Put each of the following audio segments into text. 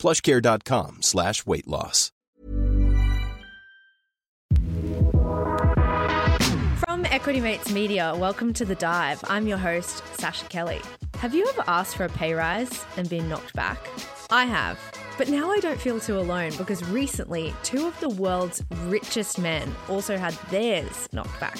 plushcare.com slash weight loss. From Equity Mates Media, welcome to The Dive. I'm your host, Sascha Kelly. Have you ever asked for a pay rise and been knocked back? I have. But now I don't feel too alone because recently, two of the world's richest men also had theirs knocked back.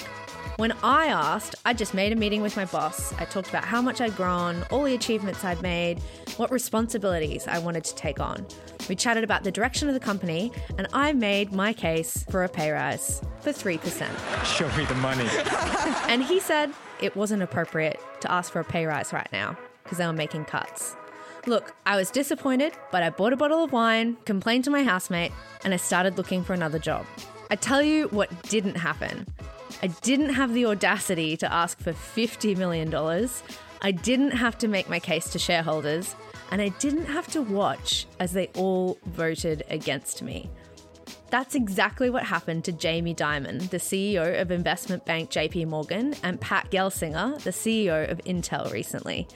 When I asked, I just made a meeting with my boss. I talked about how much I'd grown, all the achievements I'd made, what responsibilities I wanted to take on. We chatted about the direction of the company, and I made my case for a pay rise for 3%. Show me the money. And he said it wasn't appropriate to ask for a pay rise right now because they were making cuts. Look, I was disappointed, but I bought a bottle of wine, complained to my housemate, and I started looking for another job. I tell you what didn't happen. I didn't have the audacity to ask for $50 million. I didn't have to make my case to shareholders. And I didn't have to watch as they all voted against me. That's exactly what happened to Jamie Dimon, the CEO of investment bank JP Morgan, and Pat Gelsinger, the CEO of Intel, recently.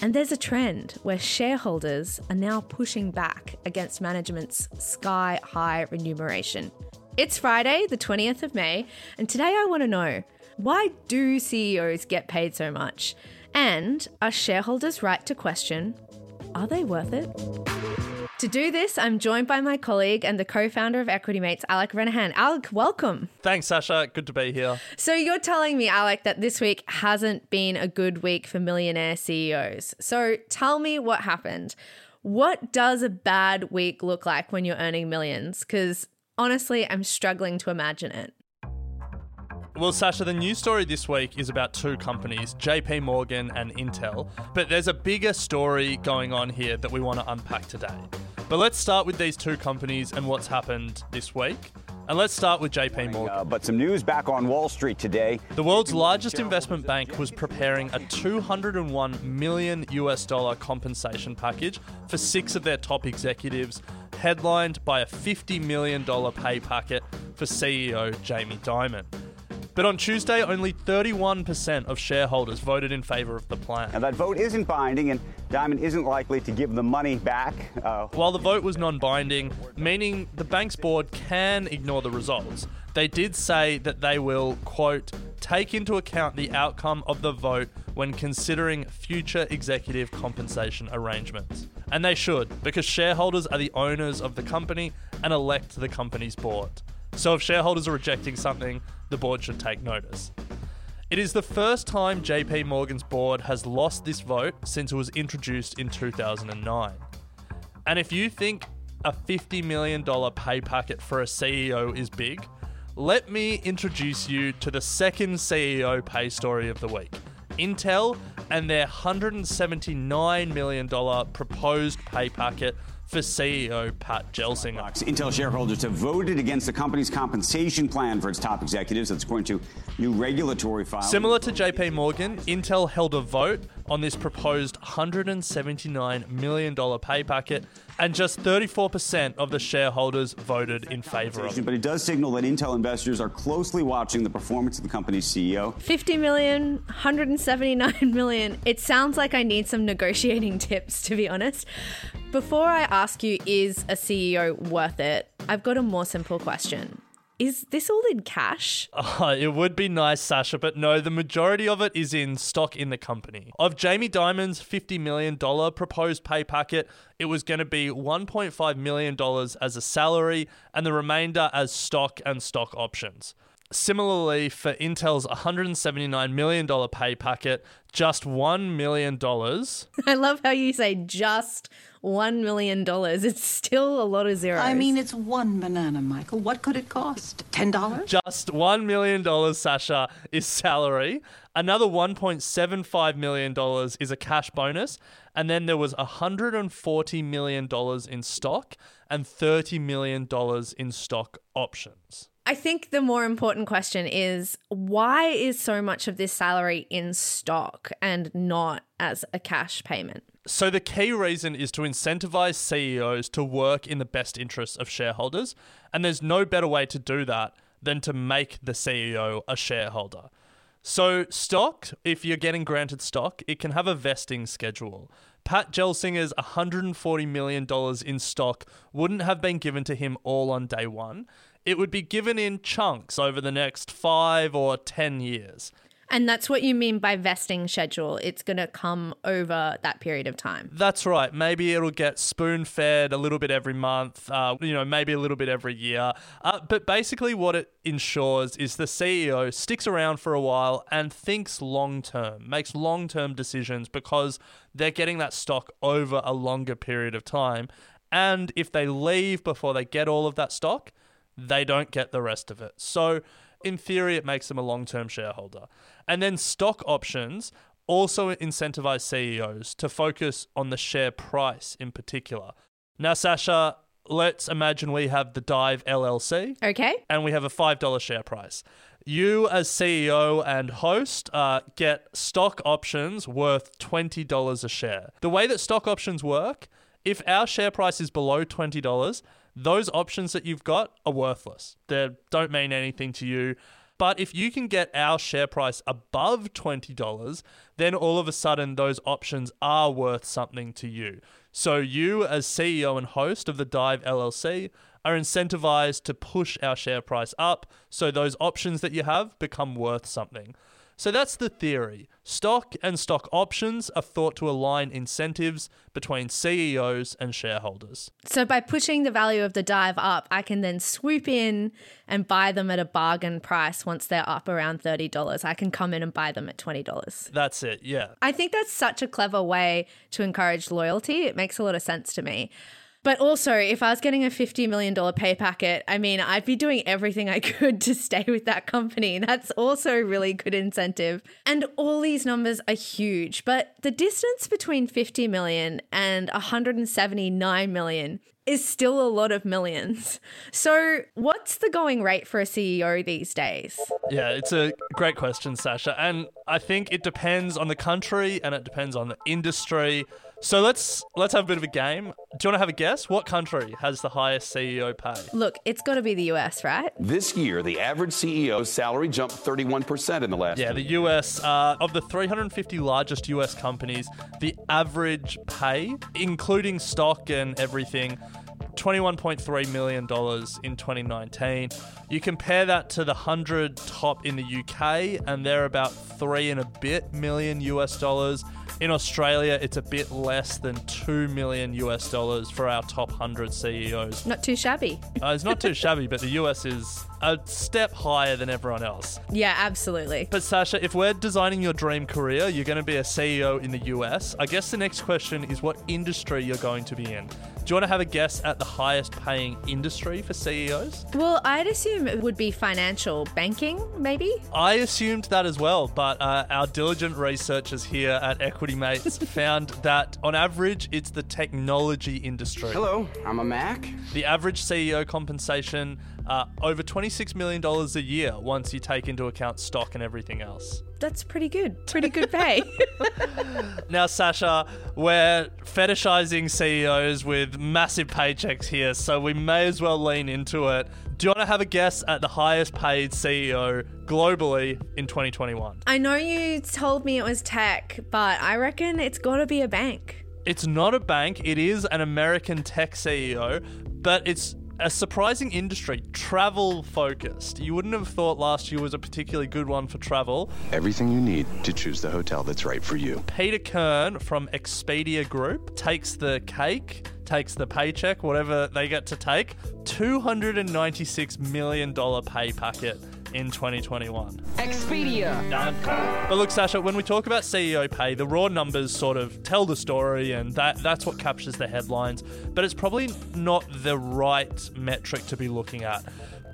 And there's a trend where shareholders are now pushing back against management's sky high remuneration. It's Friday, the 20th of May, and today I want to know why do CEOs get paid so much? And are shareholders right to question are they worth it? To do this, I'm joined by my colleague and the co founder of Equity Mates, Alec Renehan. Alec, welcome. Thanks, Sascha. Good to be here. So, you're telling me, Alec, that this week hasn't been a good week for millionaire CEOs. So, tell me what happened. What does a bad week look like when you're earning millions? Because honestly, I'm struggling to imagine it. Well, Sascha, the news story this week is about two companies, JP Morgan and Intel, but there's a bigger story going on here that we want to unpack today. But let's start with these two companies and what's happened this week. And let's start with JP Morgan. Uh, but some news back on Wall Street today. The world's largest investment bank was preparing a 201 million US dollar compensation package for six of their top executives, headlined by a 50 million dollar pay packet for CEO Jamie Dimon. But on Tuesday, only 31% of shareholders voted in favour of the plan. Now, that vote isn't binding, and Dimon isn't likely to give the money back. Uh, While the vote was non binding, meaning the bank's board can ignore the results, they did say that they will, quote, take into account the outcome of the vote when considering future executive compensation arrangements. And they should, because shareholders are the owners of the company and elect the company's board. So if shareholders are rejecting something, the board should take notice. It is the first time JP Morgan's board has lost this vote since it was introduced in 2009. And if you think a $50 million pay packet for a CEO is big, let me introduce you to the second CEO pay story of the week Intel and their $179 million proposed pay packet for CEO Pat Gelsinger. Intel shareholders have voted against the company's compensation plan for its top executives. That's according to new regulatory files. Similar to JP Morgan, Intel held a vote on this proposed $179 million pay packet, and just 34% of the shareholders voted in favor of it. But it does signal that Intel investors are closely watching the performance of the company's CEO. 50 million, 179 million. It sounds like I need some negotiating tips, to be honest. Before I ask you, is a CEO worth it? I've got a more simple question. Is this all in cash? Oh, it would be nice, Sascha, but no, the majority of it is in stock in the company. Of Jamie Dimon's $50 million proposed pay packet, it was going to be $1.5 million as a salary and the remainder as stock and stock options. Similarly, for Intel's $179 million pay packet, just $1 million. I love how you say just $1 million. It's still a lot of zeros. I mean, it's one banana, Michael. What could it cost? $10? Just $1 million, Sascha, is salary. Another $1.75 million is a cash bonus. And then there was $140 million in stock and $30 million in stock options. I think the more important question is why is so much of this salary in stock and not as a cash payment? So, the key reason is to incentivize CEOs to work in the best interests of shareholders. And there's no better way to do that than to make the CEO a shareholder. So, stock, if you're getting granted stock, it can have a vesting schedule. Pat Gelsinger's $140 million in stock wouldn't have been given to him all on day one. It would be given in chunks over the next five or 10 years. And that's what you mean by vesting schedule. It's going to come over that period of time. That's right. Maybe it'll get spoon fed a little bit every month, uh, you know, maybe a little bit every year. Uh, but basically, what it ensures is the CEO sticks around for a while and thinks long term, makes long term decisions because they're getting that stock over a longer period of time. And if they leave before they get all of that stock, they don't get the rest of it. So, in theory, it makes them a long term shareholder. And then stock options also incentivize CEOs to focus on the share price in particular. Now, Sascha, let's imagine we have the Dive LLC. Okay. And we have a $5 share price. You, as CEO and host, uh, get stock options worth $20 a share. The way that stock options work, if our share price is below $20, those options that you've got are worthless. They don't mean anything to you. But if you can get our share price above $20, then all of a sudden those options are worth something to you. So you, as CEO and host of the Dive LLC, are incentivized to push our share price up so those options that you have become worth something. So that's the theory. Stock and stock options are thought to align incentives between CEOs and shareholders. So by pushing the value of the dive up, I can then swoop in and buy them at a bargain price once they're up around $30. I can come in and buy them at $20. That's it, yeah. I think that's such a clever way to encourage loyalty. It makes a lot of sense to me. But also, if I was getting a $50 million pay packet, I mean, I'd be doing everything I could to stay with that company. That's also a really good incentive. And all these numbers are huge, but the distance between 50 million and 179 million is still a lot of millions. So, what's the going rate for a CEO these days? Yeah, it's a great question, Sascha. And I think it depends on the country and it depends on the industry. So let's let's have a bit of a game. Do you want to have a guess? What country has the highest CEO pay? Look, it's got to be the US, right? This year, the average CEO's salary jumped 31% in the last year. Yeah, year. the US, uh, of the 350 largest US companies, the average pay, including stock and everything, $21.3 million in 2019. You compare that to the 100 top in the UK, and they're about three and a bit million US dollars. In Australia, it's a bit less than 2 million US dollars for our top 100 CEOs. Not too shabby. Uh, it's not too shabby, but the US is a step higher than everyone else. Yeah, absolutely. But Sascha, if we're designing your dream career, you're going to be a CEO in the US. I guess the next question is what industry you're going to be in. Do you want to have a guess at the highest paying industry for CEOs? Well, I'd assume it would be financial banking, maybe. I assumed that as well, but uh, our diligent researchers here at Equity Mates found that on average, it's the technology industry. Hello, I'm a Mac. The average CEO compensation uh, over $26 million a year once you take into account stock and everything else. That's pretty good. Pretty good pay. Now, Sascha, we're fetishizing CEOs with massive paychecks here, so we may as well lean into it. Do you want to have a guess at the highest paid CEO globally in 2021? I know you told me it was tech, but I reckon it's got to be a bank. It's not a bank, it is an American tech CEO, but it's a surprising industry, travel focused. You wouldn't have thought last year was a particularly good one for travel. Everything you need to choose the hotel that's right for you. Peter Kern from Expedia Group takes the cake, takes the paycheck, whatever they get to take. $296 million pay packet in 2021. Expedia. But look, Sascha, when we talk about CEO pay, the raw numbers sort of tell the story, and that that's what captures the headlines. But it's probably not the right metric to be looking at.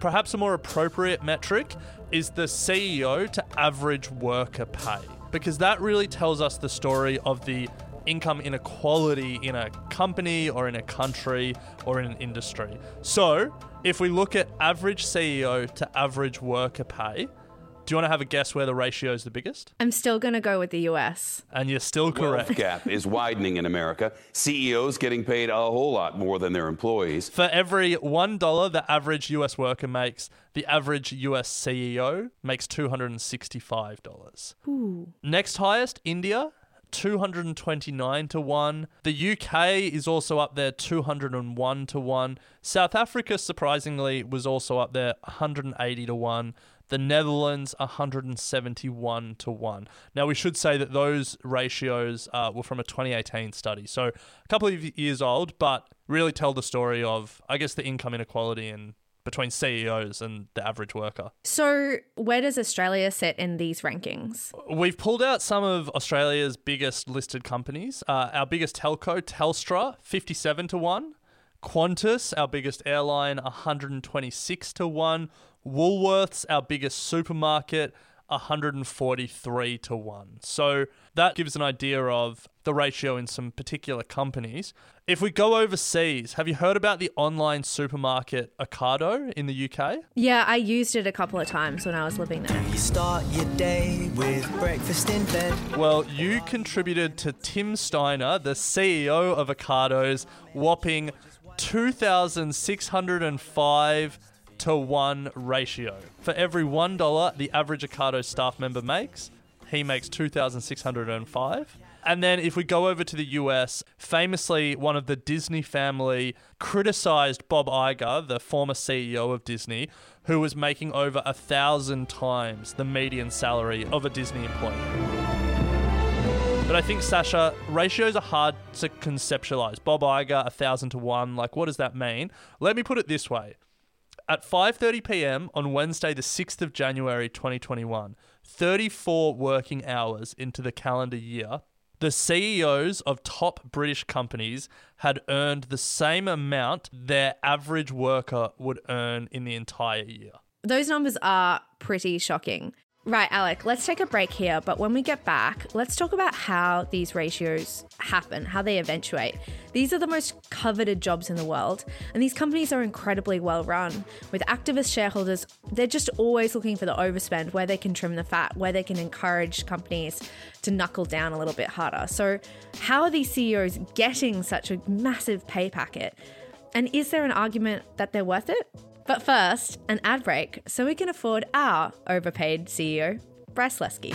Perhaps a more appropriate metric is the CEO to average worker pay, because that really tells us the story of the income inequality in a company or in a country or in an industry. So, if we look at average CEO to average worker pay, do you want to have a guess where the ratio is the biggest? I'm still going to go with the US. And you're still correct. Wealth gap is widening in America. CEOs getting paid a whole lot more than their employees. For every $1 the average US worker makes, the average US CEO makes $265. Ooh. Next highest, India, 229 to 1. The UK is also up there, 201 to 1. South Africa, surprisingly, was also up there, 180 to 1. The Netherlands, 171 to 1. Now, we should say that those ratios uh, were from a 2018 study, so a couple of years old, but really tell the story of, I guess, the income inequality and between CEOs and the average worker. So, where does Australia sit in these rankings? We've pulled out some of Australia's biggest listed companies. Uh, our biggest telco, Telstra, 57 to 1. Qantas, our biggest airline, 126 to 1. Woolworths, our biggest supermarket, 143 to 1. So that gives an idea of the ratio in some particular companies. If we go overseas, have you heard about the online supermarket Ocado in the UK? Yeah, I used it a couple of times when I was living there. You start your day with breakfast in bed. Well, you contributed to Tim Steiner, the CEO of Ocado's whopping 2,605 to 1 ratio. For every $1 the average Ocado staff member makes, he makes 2,605. And then if we go over to the US, famously, one of the Disney family criticized Bob Iger, the former CEO of Disney, who was making over a thousand times the median salary of a Disney employee. But I think Sascha, ratios are hard to conceptualize. Bob Iger, a thousand to one. Like, what does that mean? Let me put it this way: at 5:30 p.m. on Wednesday, the 6th of January, 2021, 34 working hours into the calendar year, the CEOs of top British companies had earned the same amount their average worker would earn in the entire year. Those numbers are pretty shocking. Right, Alec, let's take a break here. But when we get back, let's talk about how these ratios happen, how they eventuate. These are the most coveted jobs in the world, and these companies are incredibly well run. With activist shareholders, they're just always looking for the overspend, where they can trim the fat, where they can encourage companies to knuckle down a little bit harder. So, how are these CEOs getting such a massive pay packet? And is there an argument that they're worth it? But first, an ad break so we can afford our overpaid CEO, Bryce Leske.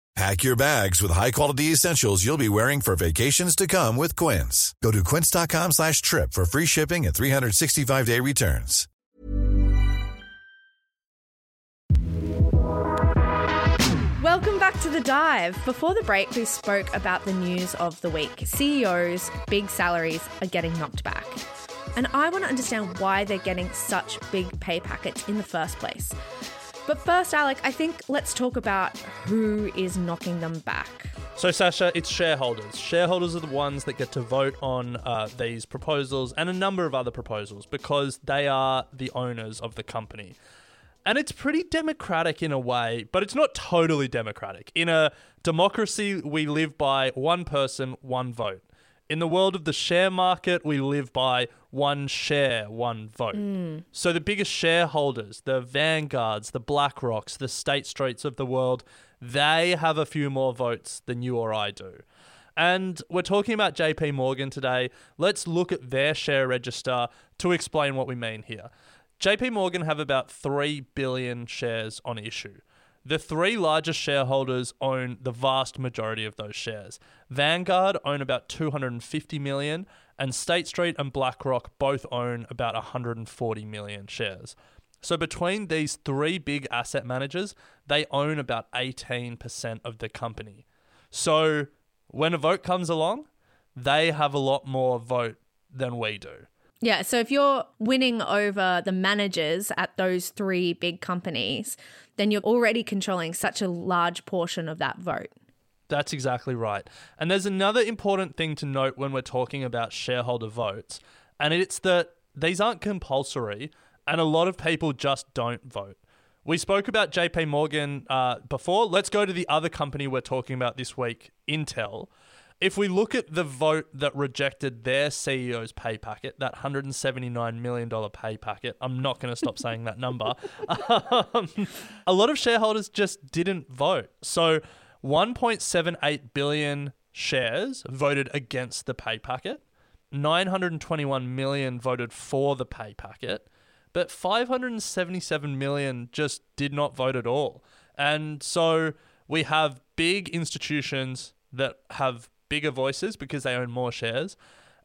Pack your bags with high-quality essentials you'll be wearing for vacations to come with Quince. Go to quince.com slash trip for free shipping and 365-day returns. Welcome back to The Dive. Before the break, we spoke about the news of the week. CEOs, big salaries are getting knocked back. And I want to understand why they're getting such big pay packets in the first place. But first, Alec, I think let's talk about who is knocking them back. So, Sascha, it's shareholders. Shareholders are the ones that get to vote on uh, these proposals and a number of other proposals because they are the owners of the company. And it's pretty democratic in a way, but it's not totally democratic. In a democracy, we live by one person, one vote. In the world of the share market, we live by one share, one vote. Mm. So the biggest shareholders, the Vanguards, the BlackRocks, the State Streets of the world, they have a few more votes than you or I do. And we're talking about JP Morgan today. Let's look at their share register to explain what we mean here. JP Morgan have about 3 billion shares on issue. The three largest shareholders own the vast majority of those shares. Vanguard own about 250 million, and State Street and BlackRock both own about 140 million shares. So between these three big asset managers, they own about 18% of the company. So when a vote comes along, they have a lot more vote than we do. Yeah, so if you're winning over the managers at those three big companies, then you're already controlling such a large portion of that vote. That's exactly right. And there's another important thing to note when we're talking about shareholder votes, and it's that these aren't compulsory, and a lot of people just don't vote. We spoke about JP Morgan uh, before. Let's go to the other company we're talking about this week, Intel if we look at the vote that rejected their CEO's pay packet, that $179 million pay packet, I'm not going to stop saying that number. Um, a lot of shareholders just didn't vote. So 1.78 billion shares voted against the pay packet, 921 million voted for the pay packet, but 577 million just did not vote at all. And so we have big institutions that have bigger voices because they own more shares.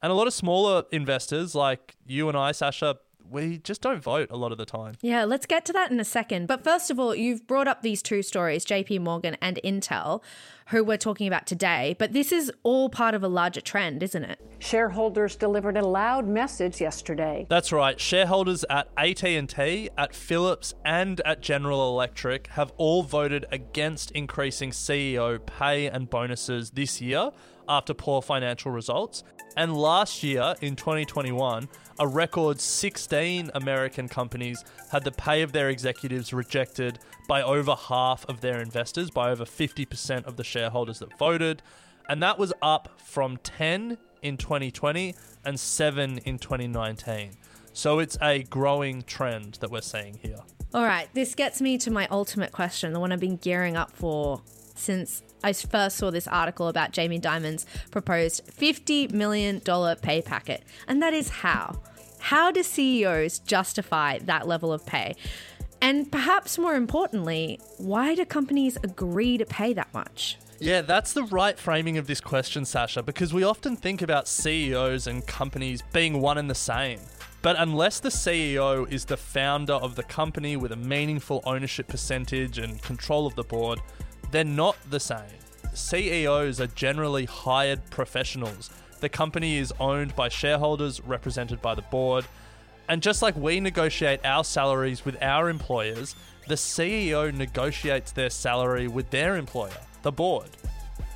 And a lot of smaller investors like you and I, Sascha, we just don't vote a lot of the time. Yeah, let's get to that in a second. But first of all, you've brought up these two stories, JP Morgan and Intel, who we're talking about today. But this is all part of a larger trend, isn't it? Shareholders delivered a loud message yesterday. That's right. Shareholders at AT&T, at Philips, and at General Electric have all voted against increasing CEO pay and bonuses this year after poor financial results. And last year, in 2021, a record 16 American companies had the pay of their executives rejected by over half of their investors, by over 50% of the shareholders that voted. And that was up from 10 in 2020 and 7 in 2019. So it's a growing trend that we're seeing here. All right, this gets me to my ultimate question, the one I've been gearing up for since I first saw this article about Jamie Dimon's proposed $50 million pay packet. And that is how. How do CEOs justify that level of pay? And perhaps more importantly, why do companies agree to pay that much? Yeah, that's the right framing of this question, Sascha, because we often think about CEOs and companies being one and the same. But unless the CEO is the founder of the company with a meaningful ownership percentage and control of the board, they're not the same. CEOs are generally hired professionals. The company is owned by shareholders represented by the board. And just like we negotiate our salaries with our employers, the CEO negotiates their salary with their employer, the board.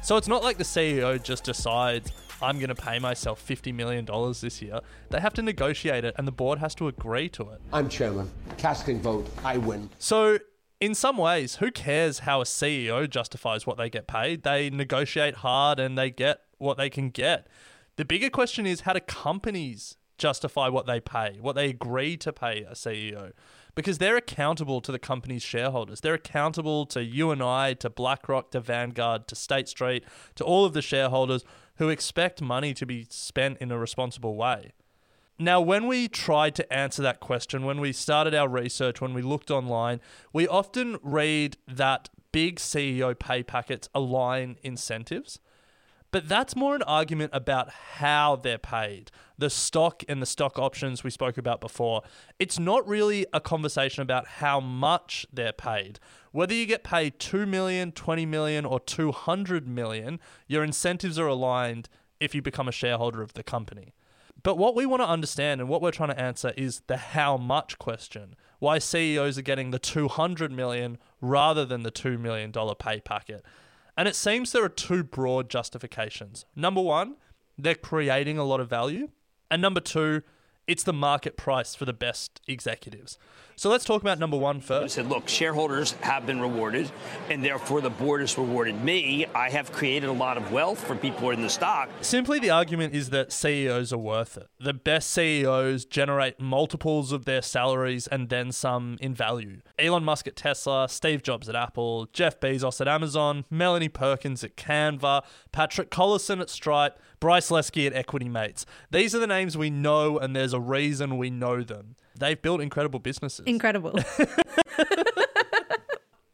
So it's not like the CEO just decides, I'm going to pay myself $50 million this year. They have to negotiate it, and the board has to agree to it. I'm chairman. Casting vote, I win. So in some ways, who cares how a CEO justifies what they get paid? They negotiate hard and they get what they can get. The bigger question is how do companies justify what they pay, what they agree to pay a CEO? Because they're accountable to the company's shareholders. They're accountable to you and I, to BlackRock, to Vanguard, to State Street, to all of the shareholders who expect money to be spent in a responsible way. Now, when we tried to answer that question, when we started our research, when we looked online, we often read that big CEO pay packets align incentives. But that's more an argument about how they're paid. The stock and the stock options we spoke about before. It's not really a conversation about how much they're paid. Whether you get paid 2 million, 20 million, or 200 million, your incentives are aligned if you become a shareholder of the company. But what we want to understand and what we're trying to answer is the how much question. Why CEOs are getting the 200 million rather than the 2 million dollar pay packet. And it seems there are two broad justifications. Number 1, they're creating a lot of value, and number 2, it's the market price for the best executives. So let's talk about number one first. I said, look, shareholders have been rewarded, and therefore the board has rewarded me. I have created a lot of wealth for people in the stock. Simply, the argument is that CEOs are worth it. The best CEOs generate multiples of their salaries and then some in value. Elon Musk at Tesla, Steve Jobs at Apple, Jeff Bezos at Amazon, Melanie Perkins at Canva, Patrick Collison at Stripe, Bryce Leske at Equity Mates. These are the names we know, and there's a reason we know them. They've built incredible businesses. Incredible.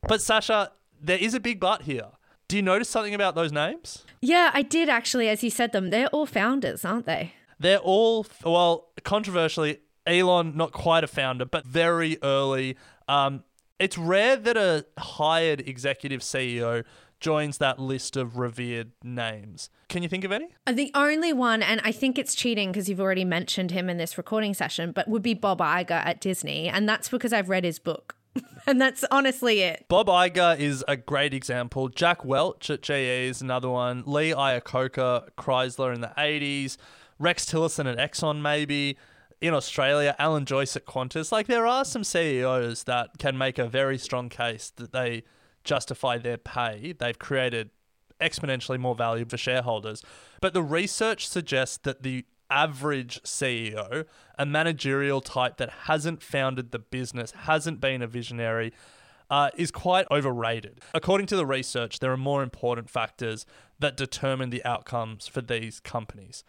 But Sascha, there is a big but here. Do you notice something about those names? Yeah, I did actually, as you said them. They're all founders, aren't they? They're all, well, controversially, Elon, not quite a founder, but very early. Um, it's rare that a hired executive CEO joins that list of revered names. Can you think of any? Uh, The only one, and I think it's cheating because you've already mentioned him in this recording session, but would be Bob Iger at Disney. And that's because I've read his book. and that's honestly it. Bob Iger is a great example. Jack Welch at GE is another one. Lee Iacocca, Chrysler in the 80s. Rex Tillerson at Exxon, maybe. In Australia, Alan Joyce at Qantas. Like, there are some CEOs that can make a very strong case that they justify their pay. They've created exponentially more value for shareholders. But the research suggests that the average CEO, a managerial type that hasn't founded the business, hasn't been a visionary, uh, is quite overrated. According to the research, there are more important factors that determine the outcomes for these companies.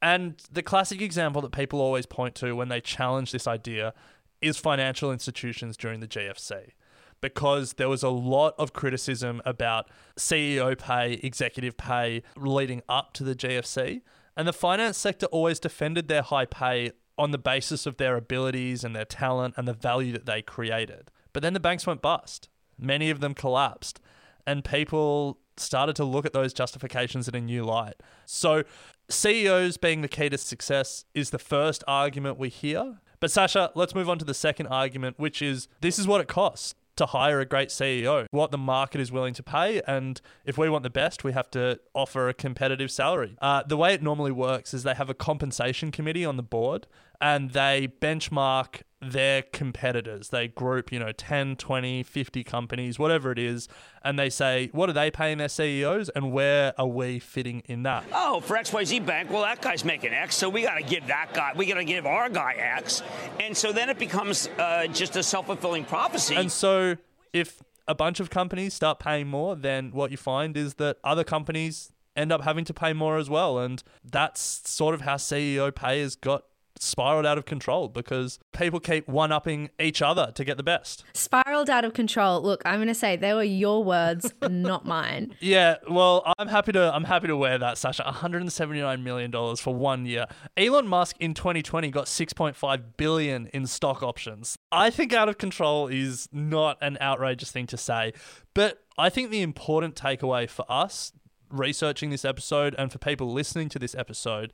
And the classic example that people always point to when they challenge this idea is financial institutions during the GFC because there was a lot of criticism about CEO pay, executive pay leading up to the GFC. And the finance sector always defended their high pay on the basis of their abilities and their talent and the value that they created. But then the banks went bust. Many of them collapsed. And people started to look at those justifications in a new light. So, CEOs being the key to success is the first argument we hear. But, Sascha, let's move on to the second argument, which is this is what it costs to hire a great CEO, what the market is willing to pay. And if we want the best, we have to offer a competitive salary. Uh, the way it normally works is they have a compensation committee on the board and they benchmark their competitors. They group, you know, 10, 20, 50 companies, whatever it is, and they say, what are they paying their CEOs and where are we fitting in that? Oh, for XYZ Bank, well, that guy's making X, so we got to give that guy, we got to give our guy X. And so then it becomes uh, just a self fulfilling prophecy. And so if a bunch of companies start paying more, then what you find is that other companies end up having to pay more as well. And that's sort of how CEO pay has got spiraled out of control because people keep one upping each other to get the best. Spiraled out of control. Look, I'm going to say they were your words, not mine. Yeah, well, I'm happy to I'm happy to wear that, Sascha. 179 million dollars for one year. Elon Musk in 2020 got 6.5 billion in stock options. I think out of control is not an outrageous thing to say, but I think the important takeaway for us researching this episode and for people listening to this episode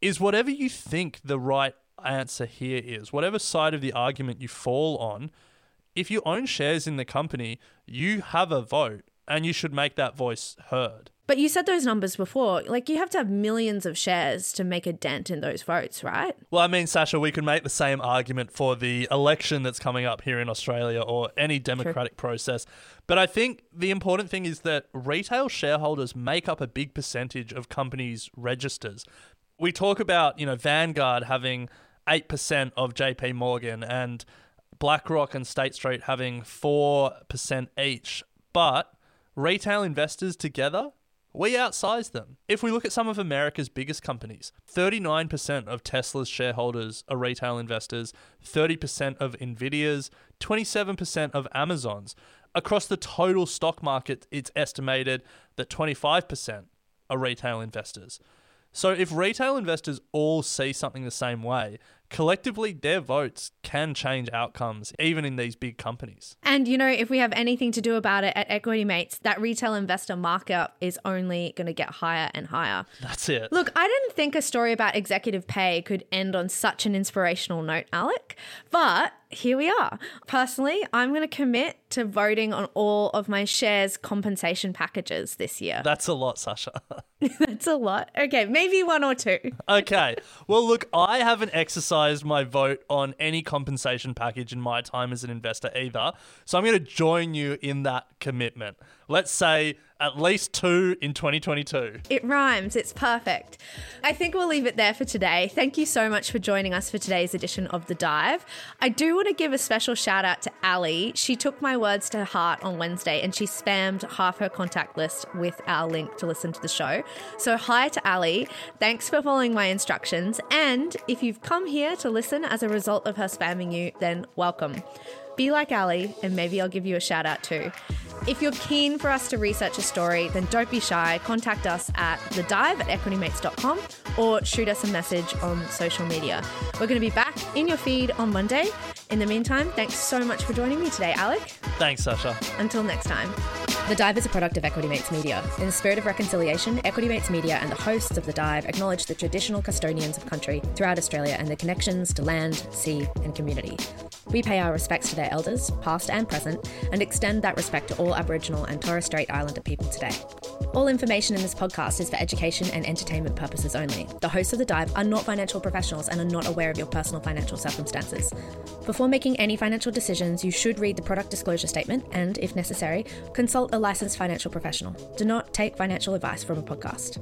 is whatever you think the right answer here is, whatever side of the argument you fall on, if you own shares in the company, you have a vote and you should make that voice heard. But you said those numbers before. Like, you have to have millions of shares to make a dent in those votes, right? Well, I mean, Sascha, we could make the same argument for the election that's coming up here in Australia or any democratic True. process. But I think the important thing is that retail shareholders make up a big percentage of companies' registers. We talk about, you know, Vanguard having 8% of JP Morgan and BlackRock and State Street having 4% each. But retail investors together we outsize them. If we look at some of America's biggest companies, 39% of Tesla's shareholders are retail investors, 30% of Nvidia's, 27% of Amazon's. Across the total stock market, it's estimated that 25% are retail investors. So if retail investors all see something the same way, collectively their votes can change outcomes even in these big companies. And you know, if we have anything to do about it at Equity Mates, that retail investor markup is only going to get higher and higher. That's it. Look, I didn't think a story about executive pay could end on such an inspirational note, Alec, but here we are. Personally, I'm going to commit to voting on all of my shares compensation packages this year. That's a lot, Sascha. That's a lot. Okay, maybe one or two. okay. Well, look, I haven't exercised my vote on any compensation package in my time as an investor either. So I'm going to join you in that commitment. Let's say at least two in 2022. It rhymes. It's perfect. I think we'll leave it there for today. Thank you so much for joining us for today's edition of The Dive. I do want to give a special shout out to Ali. She took my words to heart on Wednesday and she spammed half her contact list with our link to listen to the show. So, hi to Ali. Thanks for following my instructions. And if you've come here to listen as a result of her spamming you, then welcome. Be like Ali, and maybe I'll give you a shout out too. If you're keen for us to research a story, then don't be shy. Contact us at the dive at equitymates.com or shoot us a message on social media. We're going to be back in your feed on Monday. In the meantime, thanks so much for joining me today, Alec. Thanks, Sascha. Until next time. The Dive is a product of Equity Mates Media. In the spirit of reconciliation, Equity Mates Media and the hosts of The Dive acknowledge the traditional custodians of country throughout Australia and their connections to land, sea, and community. We pay our respects to their elders, past and present, and extend that respect to all Aboriginal and Torres Strait Islander people today. All information in this podcast is for education and entertainment purposes only. The hosts of The Dive are not financial professionals and are not aware of your personal financial circumstances. Before making any financial decisions, you should read the product disclosure statement and, if necessary, consult a licensed financial professional. Do not take financial advice from a podcast.